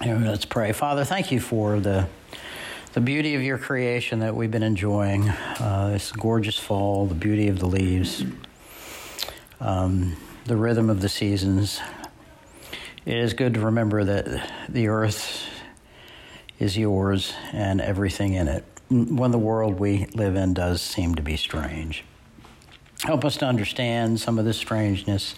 Let's pray. Father, thank you for the the beauty of your creation that we've been enjoying. Uh, this gorgeous fall, the beauty of the leaves, um, the rhythm of the seasons. It is good to remember that the earth is yours and everything in it. When the world we live in does seem to be strange. Help us to understand some of this strangeness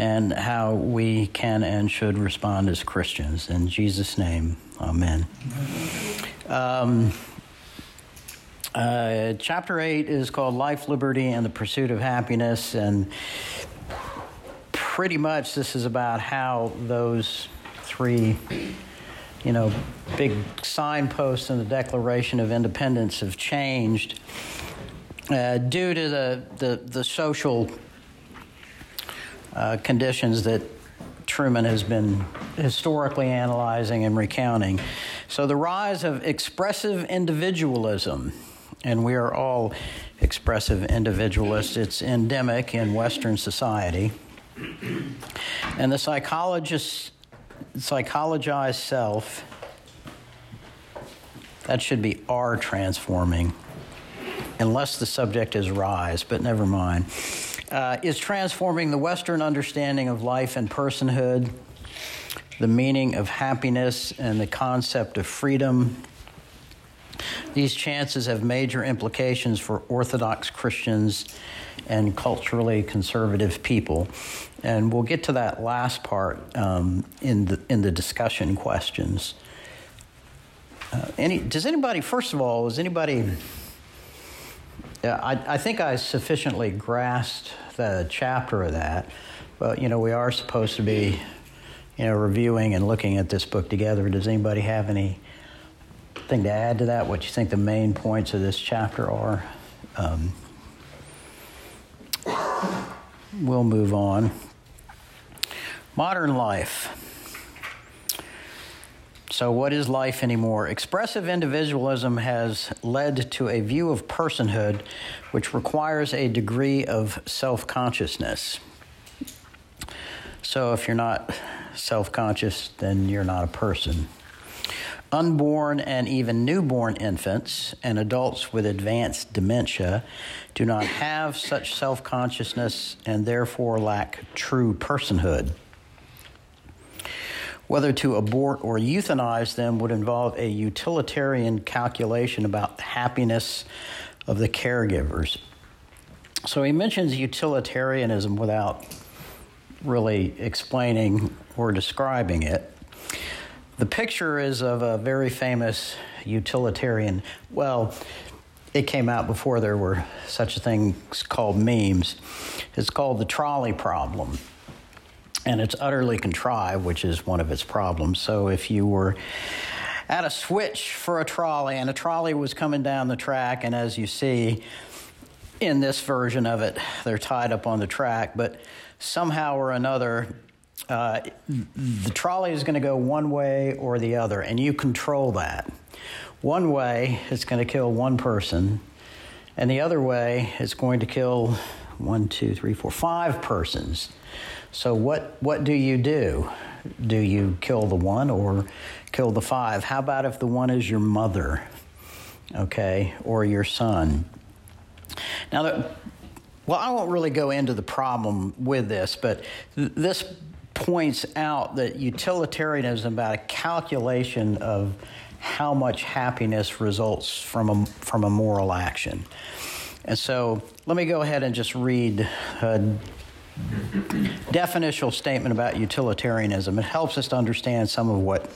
and how we can and should respond as Christians. In Jesus' name, amen. Um, uh, chapter 8 is called Life, Liberty, and the Pursuit of Happiness. And pretty much this is about how those three, you know, big signposts in the Declaration of Independence have changed uh, due to the, the, the social uh, conditions that Trueman has been historically analyzing and recounting. So, the rise of expressive individualism, and we are all expressive individualists, it's endemic in Western society. And the psychologist, psychologized self, that should be our transforming, unless the subject is rise, but never mind uh, is transforming the Western understanding of life and personhood, the meaning of happiness, and the concept of freedom. These chances have major implications for Orthodox Christians and culturally conservative people. And we'll get to that last part um, in, the, in the discussion questions. Uh, any, does anybody, first of all, is anybody yeah, I, I think I sufficiently grasped the chapter of that, but you know we are supposed to be, you know, reviewing and looking at this book together. Does anybody have anything to add to that? What you think the main points of this chapter are? Um, we'll move on. Modern life. So, what is life anymore? Expressive individualism has led to a view of personhood which requires a degree of self consciousness. So, if you're not self conscious, then you're not a person. Unborn and even newborn infants and adults with advanced dementia do not have such self consciousness and therefore lack true personhood. Whether to abort or euthanize them would involve a utilitarian calculation about the happiness of the caregivers. So he mentions utilitarianism without really explaining or describing it. The picture is of a very famous utilitarian. Well, it came out before there were such things called memes. It's called the trolley problem and it's utterly contrived, which is one of its problems. So if you were at a switch for a trolley and a trolley was coming down the track, and as you see in this version of it, they're tied up on the track, but somehow or another, uh, the trolley is going to go one way or the other, and you control that. One way, it's going to kill one person, and the other way, it's going to kill one, two, three, four, five persons. So what what do you do? Do you kill the one or kill the five? How about if the one is your mother, okay, or your son? Now, well, I won't really go into the problem with this, but th- this points out that utilitarianism about a calculation of how much happiness results from a, from a moral action. And so let me go ahead and just read uh, definitional statement about utilitarianism. It helps us to understand some of what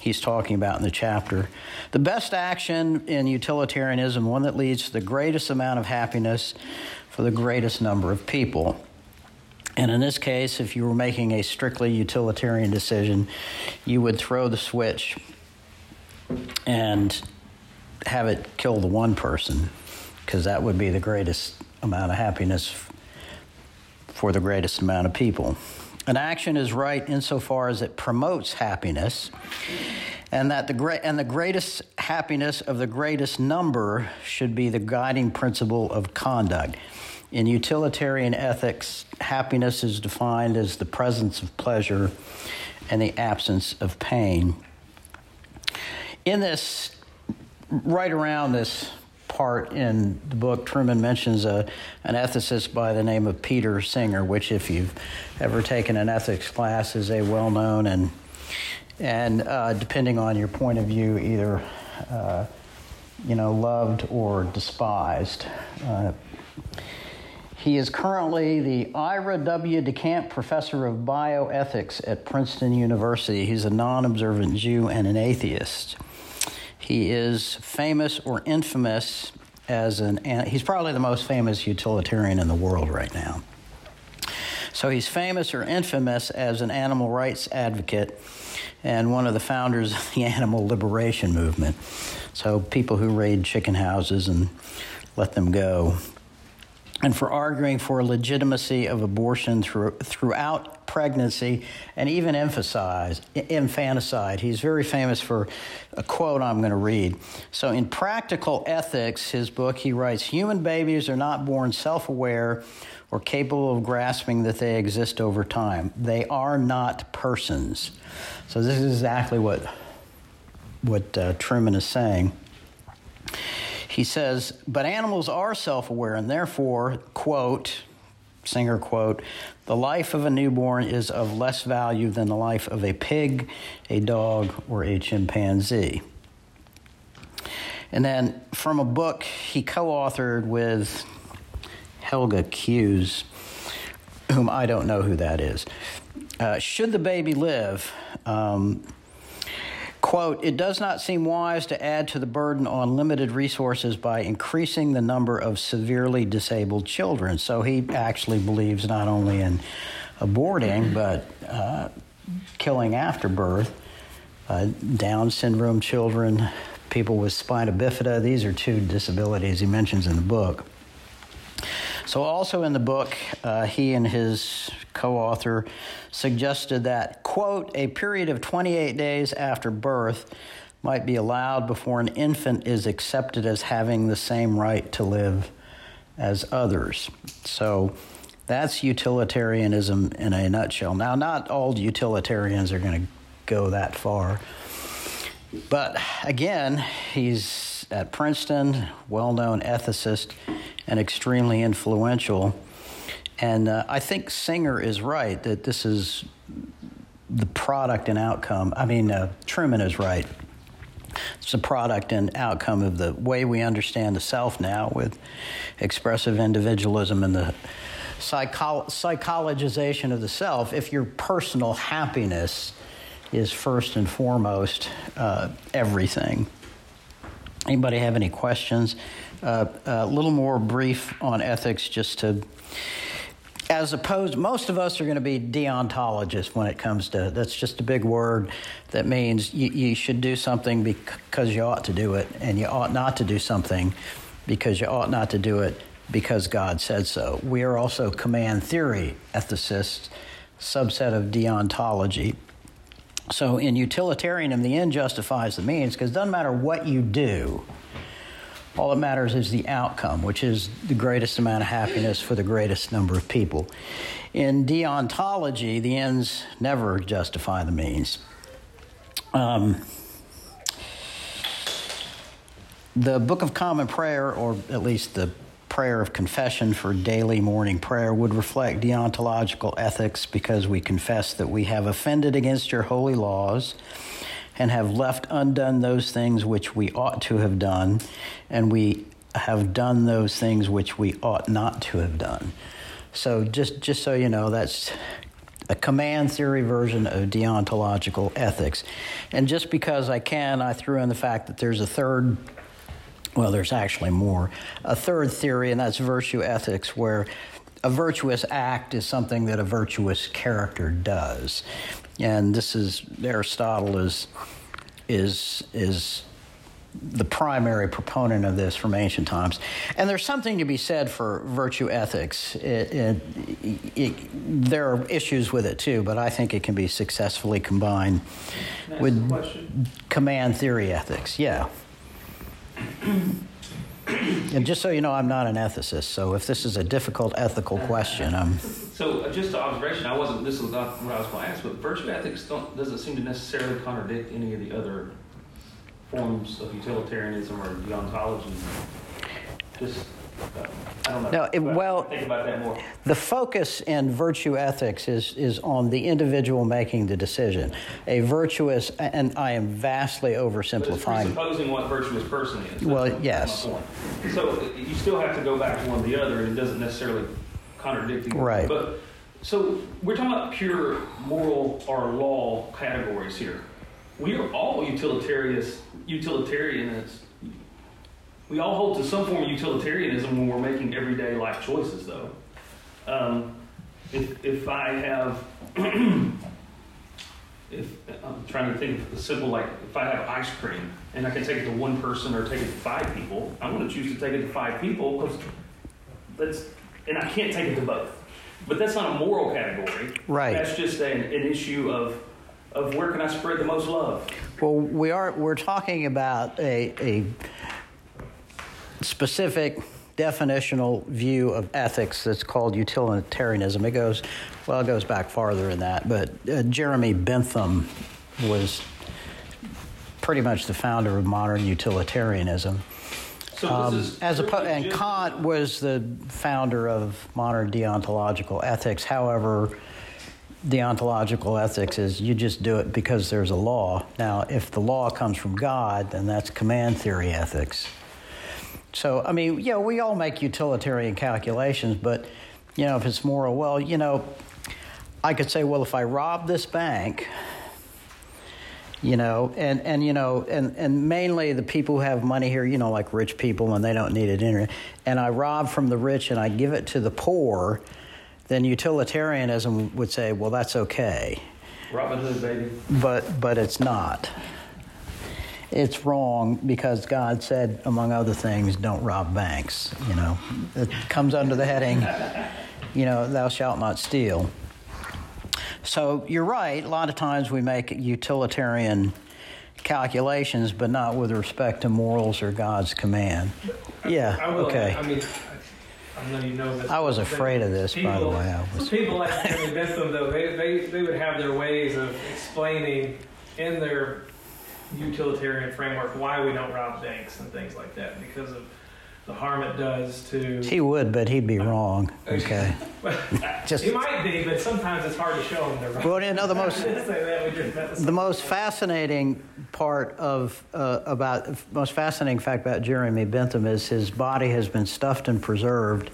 he's talking about in the chapter. The best action in utilitarianism, one that leads to the greatest amount of happiness for the greatest number of people. And in this case, if you were making a strictly utilitarian decision, you would throw the switch and have it kill the one person, because that would be the greatest amount of happiness for the greatest amount of people. An action is right insofar as it promotes happiness, and that the great and the greatest happiness of the greatest number should be the guiding principle of conduct. In utilitarian ethics, happiness is defined as the presence of pleasure and the absence of pain. In this, right around this part in the book, Trueman mentions a, an ethicist by the name of Peter Singer, which, if you've ever taken an ethics class, is a well known and, and uh, depending on your point of view, either uh, you know, loved or despised. Uh, he is currently the Ira W. DeCamp Professor of Bioethics at Princeton University. He's a non observant Jew and an atheist. He is famous or infamous as an, he's probably the most famous utilitarian in the world right now. So he's famous or infamous as an animal rights advocate and one of the founders of the animal liberation movement. So people who raid chicken houses and let them go and for arguing for legitimacy of abortion through, throughout pregnancy and even emphasize infanticide. He's very famous for a quote I'm going to read. So, in Practical Ethics, his book, he writes Human babies are not born self aware or capable of grasping that they exist over time. They are not persons. So, this is exactly what, what uh, Trueman is saying. He says, but animals are self aware and therefore, quote, Singer quote, the life of a newborn is of less value than the life of a pig, a dog, or a chimpanzee. And then from a book he co authored with Helga Kuhse, whom I don't know who that is. Uh, Should the Baby Live? Um, Quote, it does not seem wise to add to the burden on limited resources by increasing the number of severely disabled children. So he actually believes not only in aborting, but uh, killing after birth. Uh, Down syndrome children, people with spina bifida, these are two disabilities he mentions in the book. So, also in the book, uh, he and his co author suggested that, quote, a period of 28 days after birth might be allowed before an infant is accepted as having the same right to live as others. So, that's utilitarianism in a nutshell. Now, not all utilitarians are going to go that far. But again, he's at Princeton, well known ethicist, and extremely influential. And uh, I think Singer is right that this is the product and outcome. I mean, uh, Trueman is right. It's a product and outcome of the way we understand the self now with expressive individualism and the psycho- psychologization of the self. If your personal happiness is first and foremost uh, everything. Anybody have any questions? Uh, a little more brief on ethics, just to, as opposed, most of us are going to be deontologists when it comes to that's just a big word that means you, you should do something because you ought to do it, and you ought not to do something because you ought not to do it because God said so. We are also command theory ethicists, subset of deontology. So in utilitarianism, the end justifies the means because it doesn't matter what you do all that matters is the outcome, which is the greatest amount of happiness for the greatest number of people. In deontology, the ends never justify the means. Um, the Book of Common Prayer, or at least the prayer of confession for daily morning prayer, would reflect deontological ethics because we confess that we have offended against your holy laws and have left undone those things which we ought to have done, and we have done those things which we ought not to have done. So just just so you know, that's a command theory version of deontological ethics. And just because I can, I threw in the fact that there's a third well, there's actually more. A third theory, and that's virtue ethics, where a virtuous act is something that a virtuous character does and this is Aristotle is is is the primary proponent of this from ancient times. And there's something to be said for virtue ethics. It, it, it, there are issues with it too, but I think it can be successfully combined with command theory ethics. Yeah. And just so you know, I'm not an ethicist, so if this is a difficult ethical question, I'm. So, uh, just an observation, I wasn't, this was not what I was going to ask, but virtue ethics doesn't seem to necessarily contradict any of the other forms of utilitarianism or deontology. Just, I don't know. No, it- well- Think about that more. The focus in virtue ethics is, is on the individual making the decision. A virtuous, and I am vastly oversimplifying. presupposing what virtuous person is. Well, that's yes. my point. So you still have to go back to one or the other, and it doesn't necessarily contradict the Right. But so we're talking about pure moral or law categories here. We are all utilitarians. Utilitarianists. We all hold to some form of utilitarianism when we're making everyday life choices, though. Um, if if I have if I'm trying to think of a simple like if I have ice cream and I can take it to one person or take it to five people, I'm going to choose to take it to five people because that's and I can't take it to both. But that's not a moral category. Right. That's just an, an issue of of where can I spread the most love. Well, we are, we're talking about a, a specific definitional view of ethics that's called utilitarianism. It goes, well, it goes back farther than that, but uh, Jeremy Bentham was pretty much the founder of modern utilitarianism. So Um, as oppo- strictly and Kant was the founder of modern deontological ethics. However, deontological ethics is you just do it because there's a law. Now, if the law comes from God, then that's command theory ethics. So, I mean, yeah, we all make utilitarian calculations, but, you know, if it's moral, well, you know, I could say, well, if I rob this bank, you know, and, and you know, and, and mainly the people who have money here, you know, like rich people and they don't need it in and I rob from the rich and I give it to the poor, then utilitarianism would say, well, that's okay. Robin Hood, baby. But, but it's not. It's wrong because God said, among other things, don't rob banks. You know, it comes under the heading, you know, thou shalt not steal. So you're right. A lot of times we make utilitarian calculations, but not with respect to morals or God's command. Yeah. I will, okay. I mean, I know you know that. I was afraid of this, by the way. I was. People like Jeremy Bentham, though, they, they, they would have their ways of explaining in their utilitarian framework why we don't rob banks and things like that because of the harm it does to. He would, but he'd be wrong. Okay. Just he might be, but sometimes it's hard to show them they're wrong. well, you know, the most Say that, we just- that was- The most fascinating part of uh, about most fascinating fact about Jeremy Bentham is his body has been stuffed and preserved,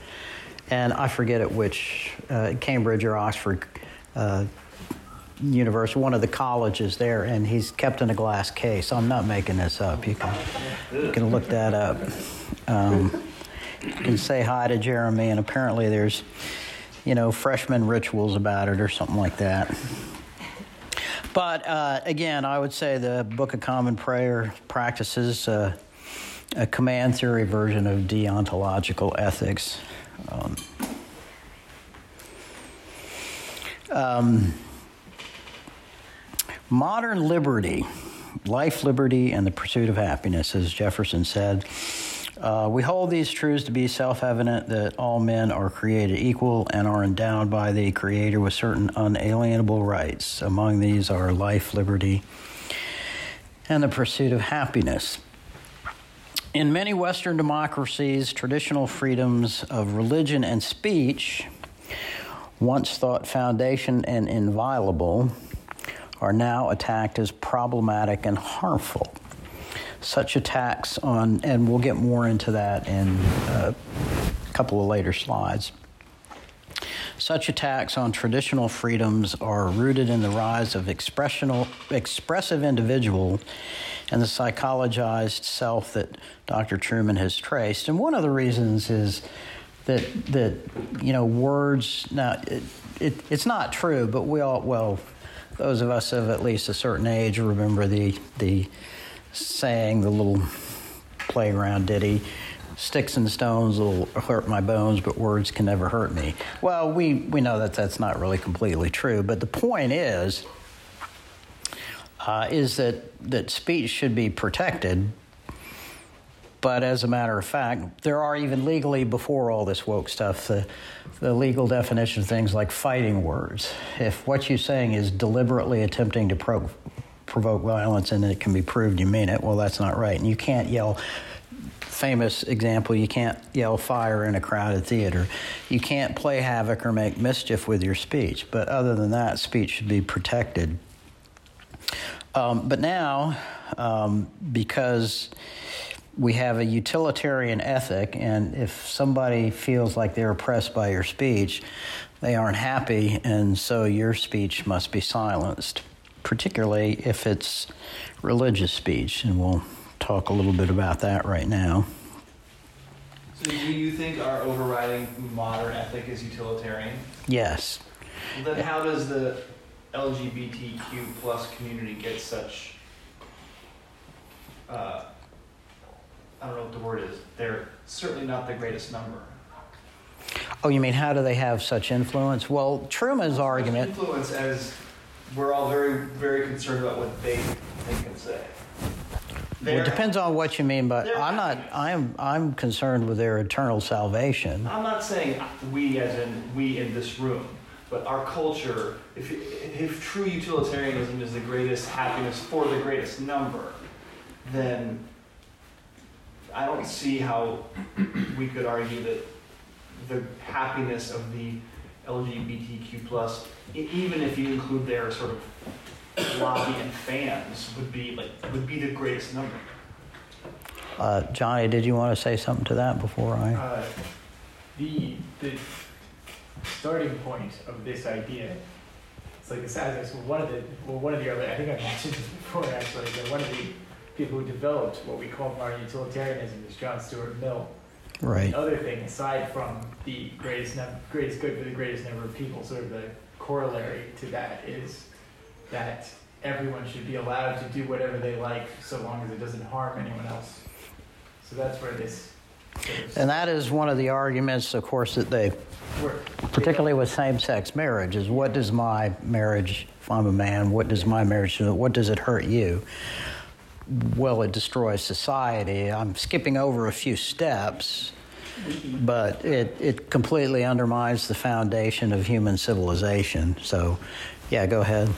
and I forget at which uh, Cambridge or Oxford uh, University, one of the colleges there, and he's kept in a glass case. I'm not making this up. You can you can look that up. Um, you can say hi to Jeremy, and apparently there's you know freshman rituals about it or something like that. But uh, again, I would say the Book of Common Prayer practices uh, a command theory version of deontological ethics. Um, um, modern liberty, life, liberty, and the pursuit of happiness, as Jefferson said. Uh, we hold these truths to be self evident that all men are created equal and are endowed by the Creator with certain unalienable rights. Among these are life, liberty, and the pursuit of happiness. In many Western democracies, traditional freedoms of religion and speech, once thought foundation and inviolable, are now attacked as problematic and harmful such attacks on, and we'll get more into that in a couple of later slides. Such attacks on traditional freedoms are rooted in the rise of expressive individual and the psychologized self that Dr. Trueman has traced. And one of the reasons is that that you know words. Now, it, it, it's not true, but we all well, those of us of at least a certain age remember the the saying the little playground ditty sticks and stones will hurt my bones but words can never hurt me. Well we, we know that that's not really completely true but the point is uh, is that, that speech should be protected But as a matter of fact, there are even legally before all this woke stuff, the, the legal definition of things like fighting words. If what you're saying is deliberately attempting to pro- provoke violence and it can be proved you mean it, well, that's not right. And you can't yell famous example you can't yell fire in a crowded theater. You can't play havoc or make mischief with your speech. But other than that, speech should be protected. Um, but now, um, because we have a utilitarian ethic, and if somebody feels like they're oppressed by your speech, they aren't happy, and so your speech must be silenced, particularly if it's religious speech. And we'll talk a little bit about that right now. So, do you think our overriding modern ethic is utilitarian? Yes. Well, then, how does the LGBTQ plus community get such? Uh, I don't know what the word is. They're certainly not the greatest number. Oh, you mean how do they have such influence? Well, Trueman's argument. Influence as we're all very, very concerned about what they think and say. Well, it depends on what you mean but I'm not. I'm. I'm concerned with their eternal salvation. I'm not saying we, as in we in this room, but our culture. If, if true utilitarianism is the greatest happiness for the greatest number, then I don't see how we could argue that the happiness of the LGBTQ plus, even if you include their sort of lobby and fans, would be like would be the greatest number. Uh, Johnny, did you want to say something to that before I? Uh, the the starting point of this idea. It's like the sadness. Well, one of the well, one of the early. I think I mentioned this before actually. That one of the people who developed what we call modern utilitarianism is John Stuart Mill. Right. The other thing, aside from the greatest num- greatest good for the greatest number of people, sort of the corollary to that is that everyone should be allowed to do whatever they like, so long as it doesn't harm anyone else. So that's where this. And that is one of the arguments, of course, that they, particularly with same-sex marriage, is what does my marriage, if I'm a man, what does my marriage do? What does it hurt you? Well, it destroys society. I'm skipping over a few steps, but it, it completely undermines the foundation of human civilization. So, yeah, go ahead.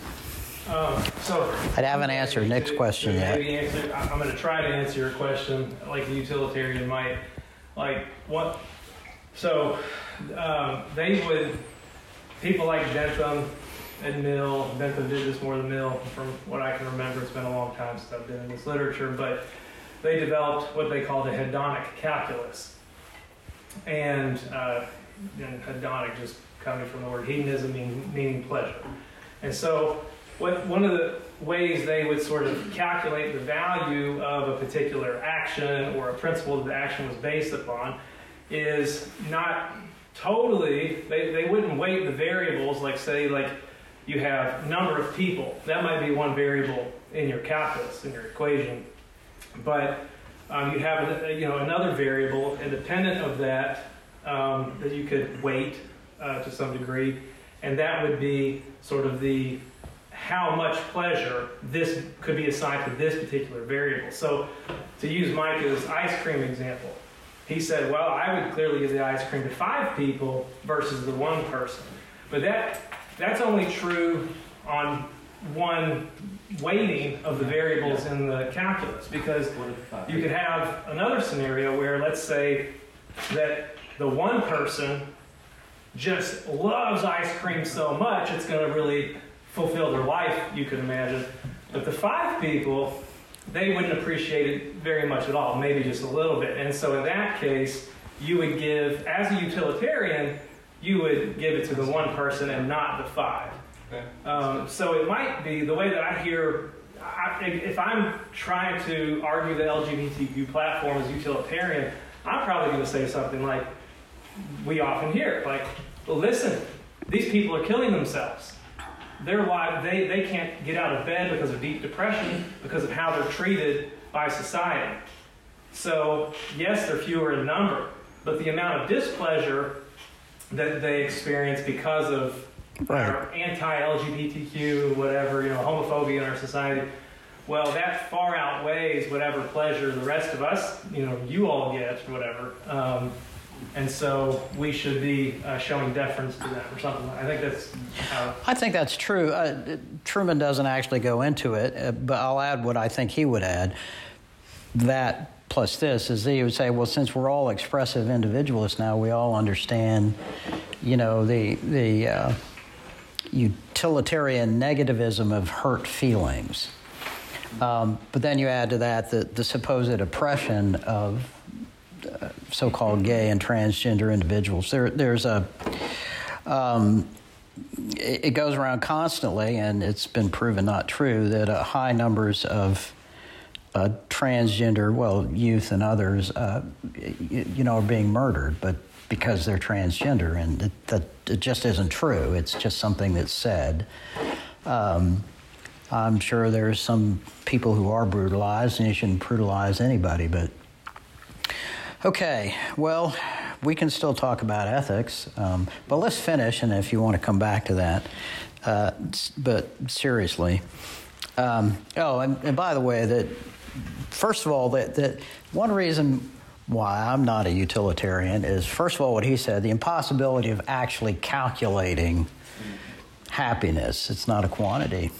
Um, so I haven't answered Nick's to- question to yet. answer- I'm going to try to answer your question like the utilitarian might. Like what? So um, they would people like Bentham and Mill. Bentham did this more than Mill, from what I can remember. It's been a long time since I've been in this literature, but they developed what they called the hedonic calculus, and, uh, and hedonic just coming from the word hedonism, meaning, meaning pleasure. And so what, one of the ways they would sort of calculate the value of a particular action or a principle that the action was based upon is not totally, they, they wouldn't weight the variables, like say, like you have number of people. That might be one variable in your calculus, in your equation. But um, you have you know another variable independent of that um, that you could weight uh, to some degree, and that would be sort of the how much pleasure this could be assigned to this particular variable. So, to use Micah's ice cream example, he said, "Well, I would clearly give the ice cream to five people versus the one person, but that that's only true on one weighting of the variables in the calculus because you could have another scenario where, let's say, that the one person just loves ice cream so much it's going to really fulfill their life, you could imagine. But the five people, they wouldn't appreciate it very much at all, maybe just a little bit. And so in that case, you would give, as a utilitarian, you would give it to the one person and not the five. Um, so it might be the way that I hear. I, if I'm trying to argue the LGBTQ platform is utilitarian, I'm probably going to say something like we often hear, like, well, "Listen, these people are killing themselves. Their life, they they can't get out of bed because of deep depression because of how they're treated by society. So yes, they're fewer in number, but the amount of displeasure that they experience because of Right. our anti-LGBTQ, whatever, you know, homophobia in our society, well, that far outweighs whatever pleasure the rest of us, you know, you all get, or whatever. Um, and so we should be uh, showing deference to that or something. I think that's how. I think that's true. Uh, Trueman doesn't actually go into it, uh, but I'll add what I think he would add. That plus this is he would say, well, since we're all expressive individualists now, we all understand, you know, the the uh, utilitarian negativism of hurt feelings. Um, but then you add to that the, the supposed oppression of uh, so-called gay and transgender individuals. There, there's a um, it, it, goes around constantly, and it's been proven not true that uh, high numbers of uh, transgender, well, youth and others, uh, you, you, know, are being murdered, but because they're transgender, and it, that it just isn't true. It's just something that's said. Um, I'm sure there's some people who are brutalized, and you shouldn't brutalize anybody, but okay, well, we can still talk about ethics, um, but let's finish, and if you want to come back to that, uh, but seriously. Um, oh, and, and, by the way, that first of all, that, that one reason why I'm not a utilitarian is first of all what he said, the impossibility of actually calculating happiness. It's not a quantity.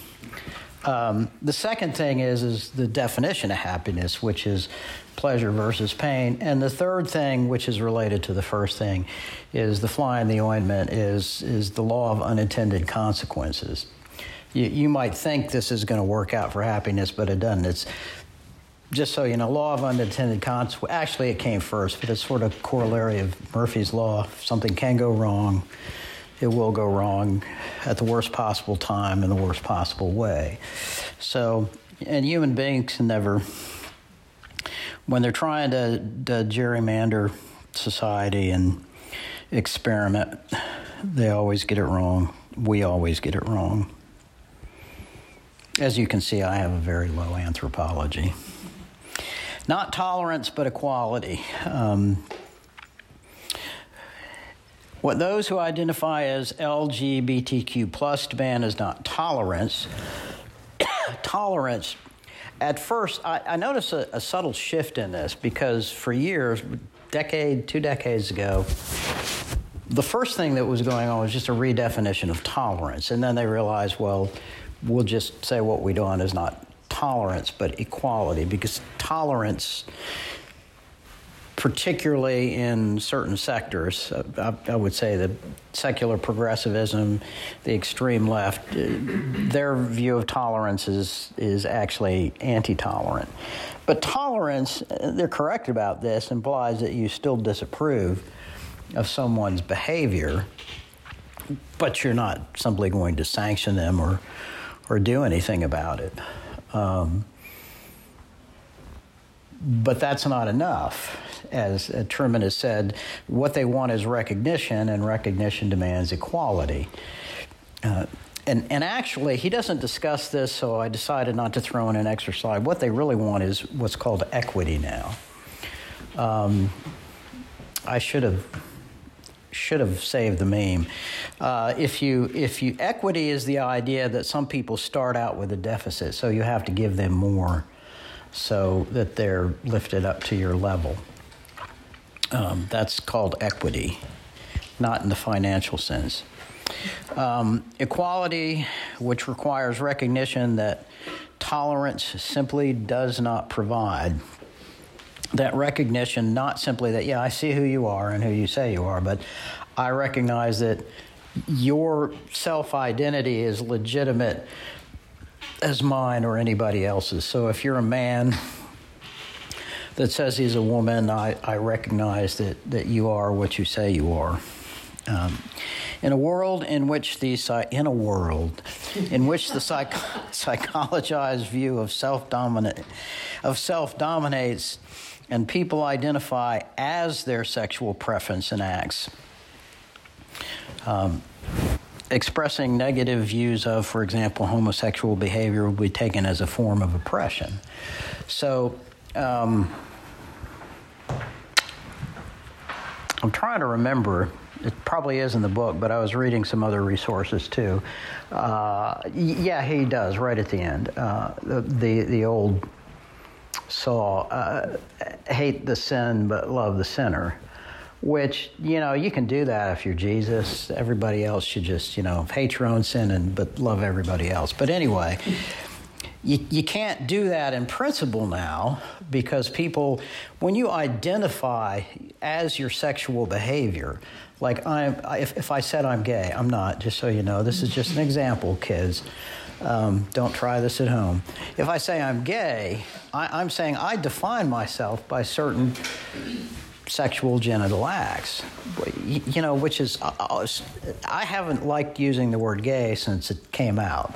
Um, the second thing is is the definition of happiness, which is pleasure versus pain. And the third thing, which is related to the first thing, is the fly in the ointment is is the law of unintended consequences. You, you might think this is going to work out for happiness, but it doesn't. It's just so you know, law of unintended consequences. Actually, it came first, but it's sort of corollary of Murphy's law. If something can go wrong it will go wrong at the worst possible time in the worst possible way. So, and human beings never, when they're trying to, to gerrymander society and experiment, they always get it wrong. We always get it wrong. As you can see, I have a very low anthropology. Not tolerance, but equality. Um, what those who identify as LGBTQ plus demand is not tolerance. tolerance, at first, I, I noticed a, a subtle shift in this because for years, decade, two decades ago, the first thing that was going on was just a redefinition of tolerance. And then they realized, well, we'll just say what we want is not tolerance, but equality, because tolerance particularly in certain sectors. Uh, I, would say the secular progressivism, the extreme left, uh, their view of tolerance is, is actually anti tolerant. But tolerance, uh, they're correct about this, implies that you still disapprove of someone's behavior, but you're not simply going to sanction them or, or do anything about it. Um, but that's not enough as uh, Trueman has said, what they want is recognition, and recognition demands equality. Uh, and, and actually, he doesn't discuss this, so I decided not to throw in an extra slide. What they really want is what's called equity now. Um, I should have should have saved the meme. Uh, if you if you equity is the idea that some people start out with a deficit, so you have to give them more, so that they're lifted up to your level. Um, that's called equity, not in the financial sense. Um, equality, which requires recognition that tolerance simply does not provide. That recognition, not simply that, yeah, I see who you are and who you say you are, but I recognize that your self identity is legitimate as mine or anybody else's. So if you're a man that says he's a woman, I, I recognize that, that you are what you say you are. Um, in a world in which the in a world in which the psych, psychologized view of self dominate of self dominates and people identify as their sexual preference and acts. Um, expressing negative views of, for example, homosexual behavior will be taken as a form of oppression. So um, I'm trying to remember it probably is in the book, but I was reading some other resources too. Uh, yeah, he does right at the end. Uh, the, the, the old saw, uh, hate the sin but love the sinner. Which you know you can do that if you're Jesus. Everybody else should just you know hate your own sin and but love everybody else. But anyway, you, you can't do that in principle now because people, when you identify as your sexual behavior, like I'm, if, if I said I'm gay, I'm not, just so you know. This is just an example, kids. Um, don't try this at home. If I say I'm gay, I, I'm saying I define myself by certain sexual genital acts, you know, which is, uh, uh, I haven't liked using the word gay since it came out.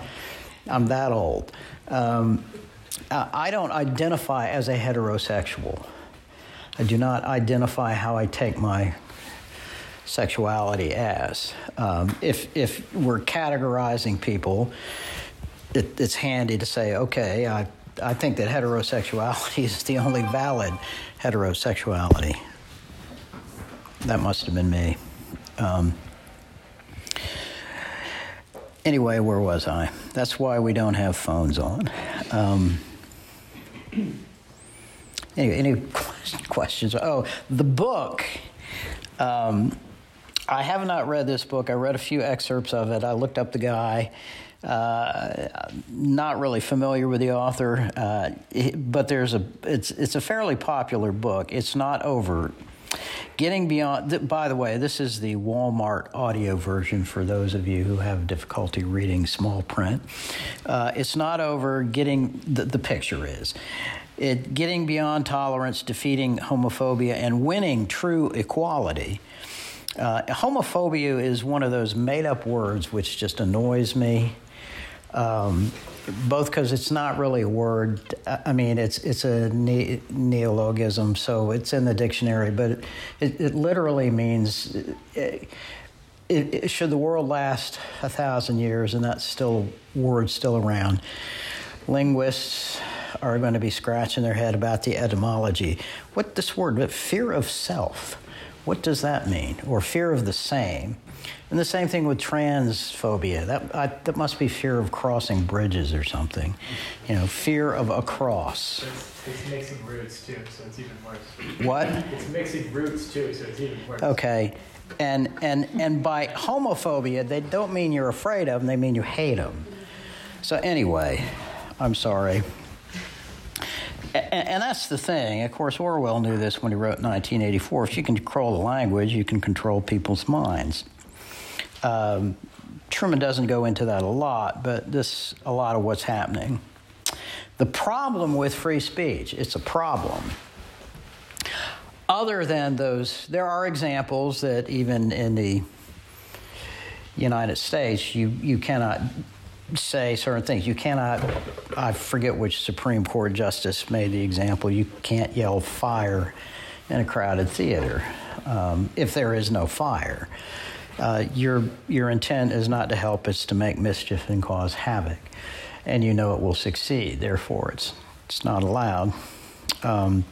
I'm that old. Um, I don't identify as a heterosexual. I do not identify how I take my sexuality as. Um, if, if we're categorizing people, it, it's handy to say, okay, I, I think that heterosexuality is the only valid heterosexuality. That must have been me. Um, anyway, where was I? That's why we don't have phones on. Um, any questions? Oh, the book. Um, I have not read this book. I read a few excerpts of it. I looked up the guy. Uh, not really familiar with the author, uh, but there's a it's it's a fairly popular book. It's not over Getting beyond, by the way, this is the Walmart audio version for those of you who have difficulty reading small print. Uh, it's not over getting, the, the picture is. It, getting beyond tolerance, defeating homophobia, and winning true equality. Uh, homophobia is one of those made up words which just annoys me. Um, both because it's not really a word. I mean, it's it's a ne- neologism, so it's in the dictionary, but it, it, it literally means. It, it, should the world last a thousand years and that still word still around, linguists are going to be scratching their head about the etymology. What this word, but fear of self, what does that mean? Or fear of the same? And the same thing with transphobia. That, I, that must be fear of crossing bridges or something. You know, fear of a cross. It's, it's mixing roots too, so it's even worse. What? It's mixing roots too, so it's even worse. Okay. And, and, and by homophobia, they don't mean you're afraid of them, they mean you hate them. So, anyway, I'm sorry. And, and, that's the thing. Of course, Orwell knew this when he wrote 1984. If you can control the language, you can control people's minds. Um, Trueman doesn't go into that a lot, but this a lot of what's happening. The problem with free speech, it's a problem. Other than those, there are examples that even in the United States, you, you cannot say certain things. You cannot, I forget which Supreme Court justice made the example, you can't yell fire in a crowded theater um, if there is no fire uh, your your intent is not to help; it's to make mischief and cause havoc, and you know it will succeed. Therefore, it's it's not allowed. Um,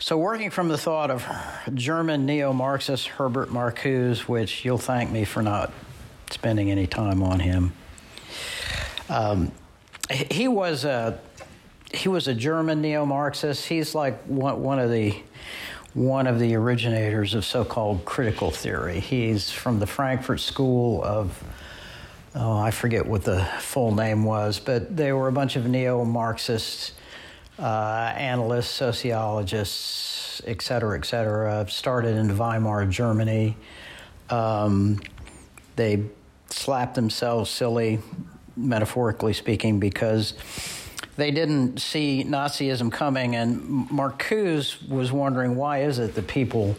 so, working from the thought of German neo Marxist Herbert Marcuse, which you'll thank me for not spending any time on him, um, he was a he was a German neo Marxist. He's like one, one of the one of the originators of so called critical theory. He's from the Frankfurt School of, oh, I forget what the full name was, but they were a bunch of neo Marxists, uh, analysts, sociologists, et cetera, et cetera, started in Weimar, Germany. Um, they slapped themselves silly, metaphorically speaking, because they didn't see Nazism coming, and Marcuse was wondering why is it that people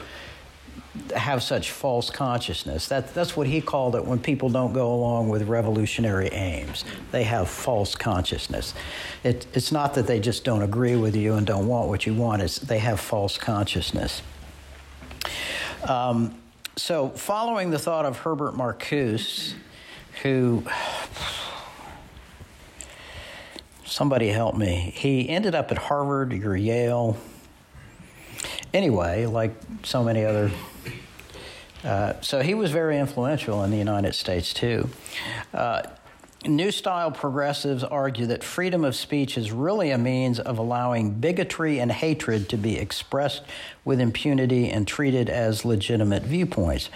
have such false consciousness. That, that's what he called it when people don't go along with revolutionary aims. They have false consciousness. It, it's not that they just don't agree with you and don't want what you want, it's they have false consciousness. Um, so, following the thought of Herbert Marcuse, who Somebody help me. He ended up at Harvard or Yale. Anyway, like so many other Uh, so he was very influential in the United States, too. Uh, New style progressives argue that freedom of speech is really a means of allowing bigotry and hatred to be expressed with impunity and treated as legitimate viewpoints.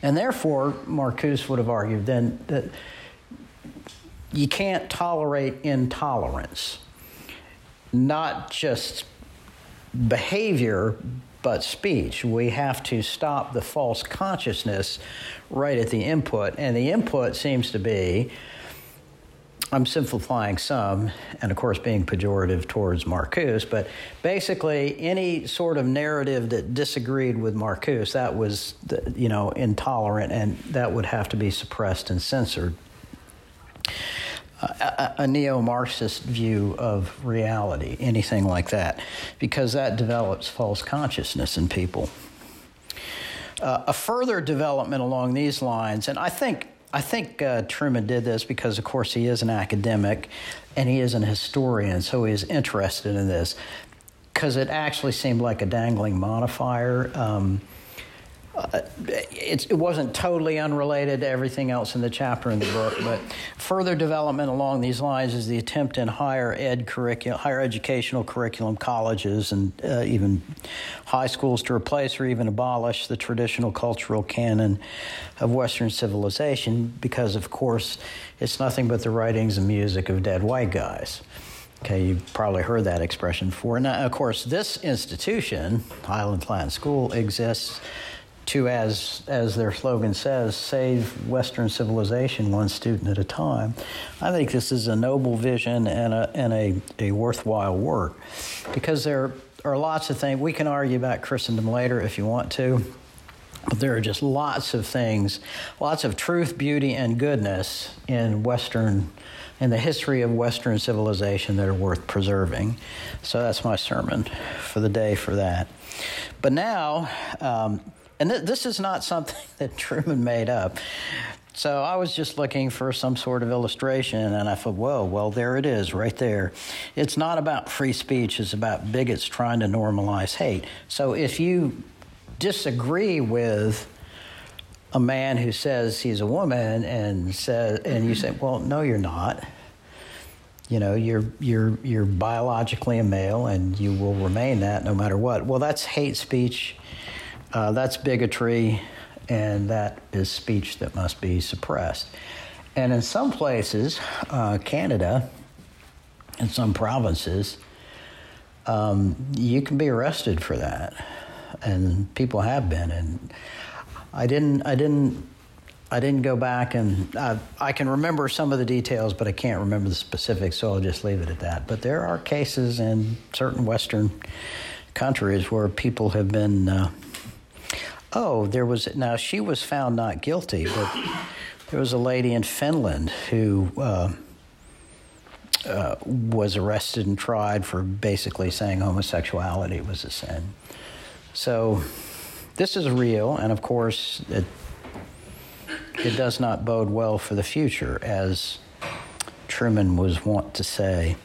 And therefore, Marcuse would have argued then that you can't tolerate intolerance, not just behavior, but speech. We have to stop the false consciousness right at the input. And the input seems to be I'm simplifying some, and of course being pejorative towards Marcuse, but basically any sort of narrative that disagreed with Marcuse, that was, you know, intolerant, and that would have to be suppressed and censored. A, a neo-Marxist view of reality, anything like that, because that develops false consciousness in people. Uh, a further development along these lines, and I think I think uh, Trueman did this because, of course, he is an academic and he is an historian, so he is interested in this because it actually seemed like a dangling modifier. Um, it, it, wasn't totally unrelated to everything else in the chapter in the book, but further development along these lines is the attempt in higher ed curriculum, higher educational curriculum, colleges, and uh, even high schools to replace or even abolish the traditional cultural canon of Western civilization, because of course it's nothing but the writings and music of dead white guys. Okay, you've probably heard that expression before. Now, of course, this institution, Highlands Latin School, exists to, as, as their slogan says, save Western civilization one student at a time. I think this is a noble vision and a, and a, a worthwhile work because there are lots of things. We can argue about Christendom later if you want to, but there are just lots of things, lots of truth, beauty, and goodness in Western. In the history of Western civilization, that are worth preserving. So that's my sermon for the day for that. But now, um, and th- this is not something that Trueman made up. So I was just looking for some sort of illustration, and I thought, whoa, well, there it is right there. It's not about free speech, it's about bigots trying to normalize hate. So if you disagree with a man who says he's a woman and says and you say well no you're not you know you're you're you're biologically a male and you will remain that no matter what well that's hate speech uh, that's bigotry, and that is speech that must be suppressed. And in some places, uh, Canada, in some provinces, um, you can be arrested for that, and people have been. And I didn't, I didn't, I didn't go back and uh, I can remember some of the details, but I can't remember the specifics, so I'll just leave it at that. But there are cases in certain Western countries where people have been uh, Oh, there was now she was found not guilty, but there was a lady in Finland who uh, uh, was arrested and tried for basically saying homosexuality was a sin. So this is real, and of course it it does not bode well for the future, as Trueman was wont to say.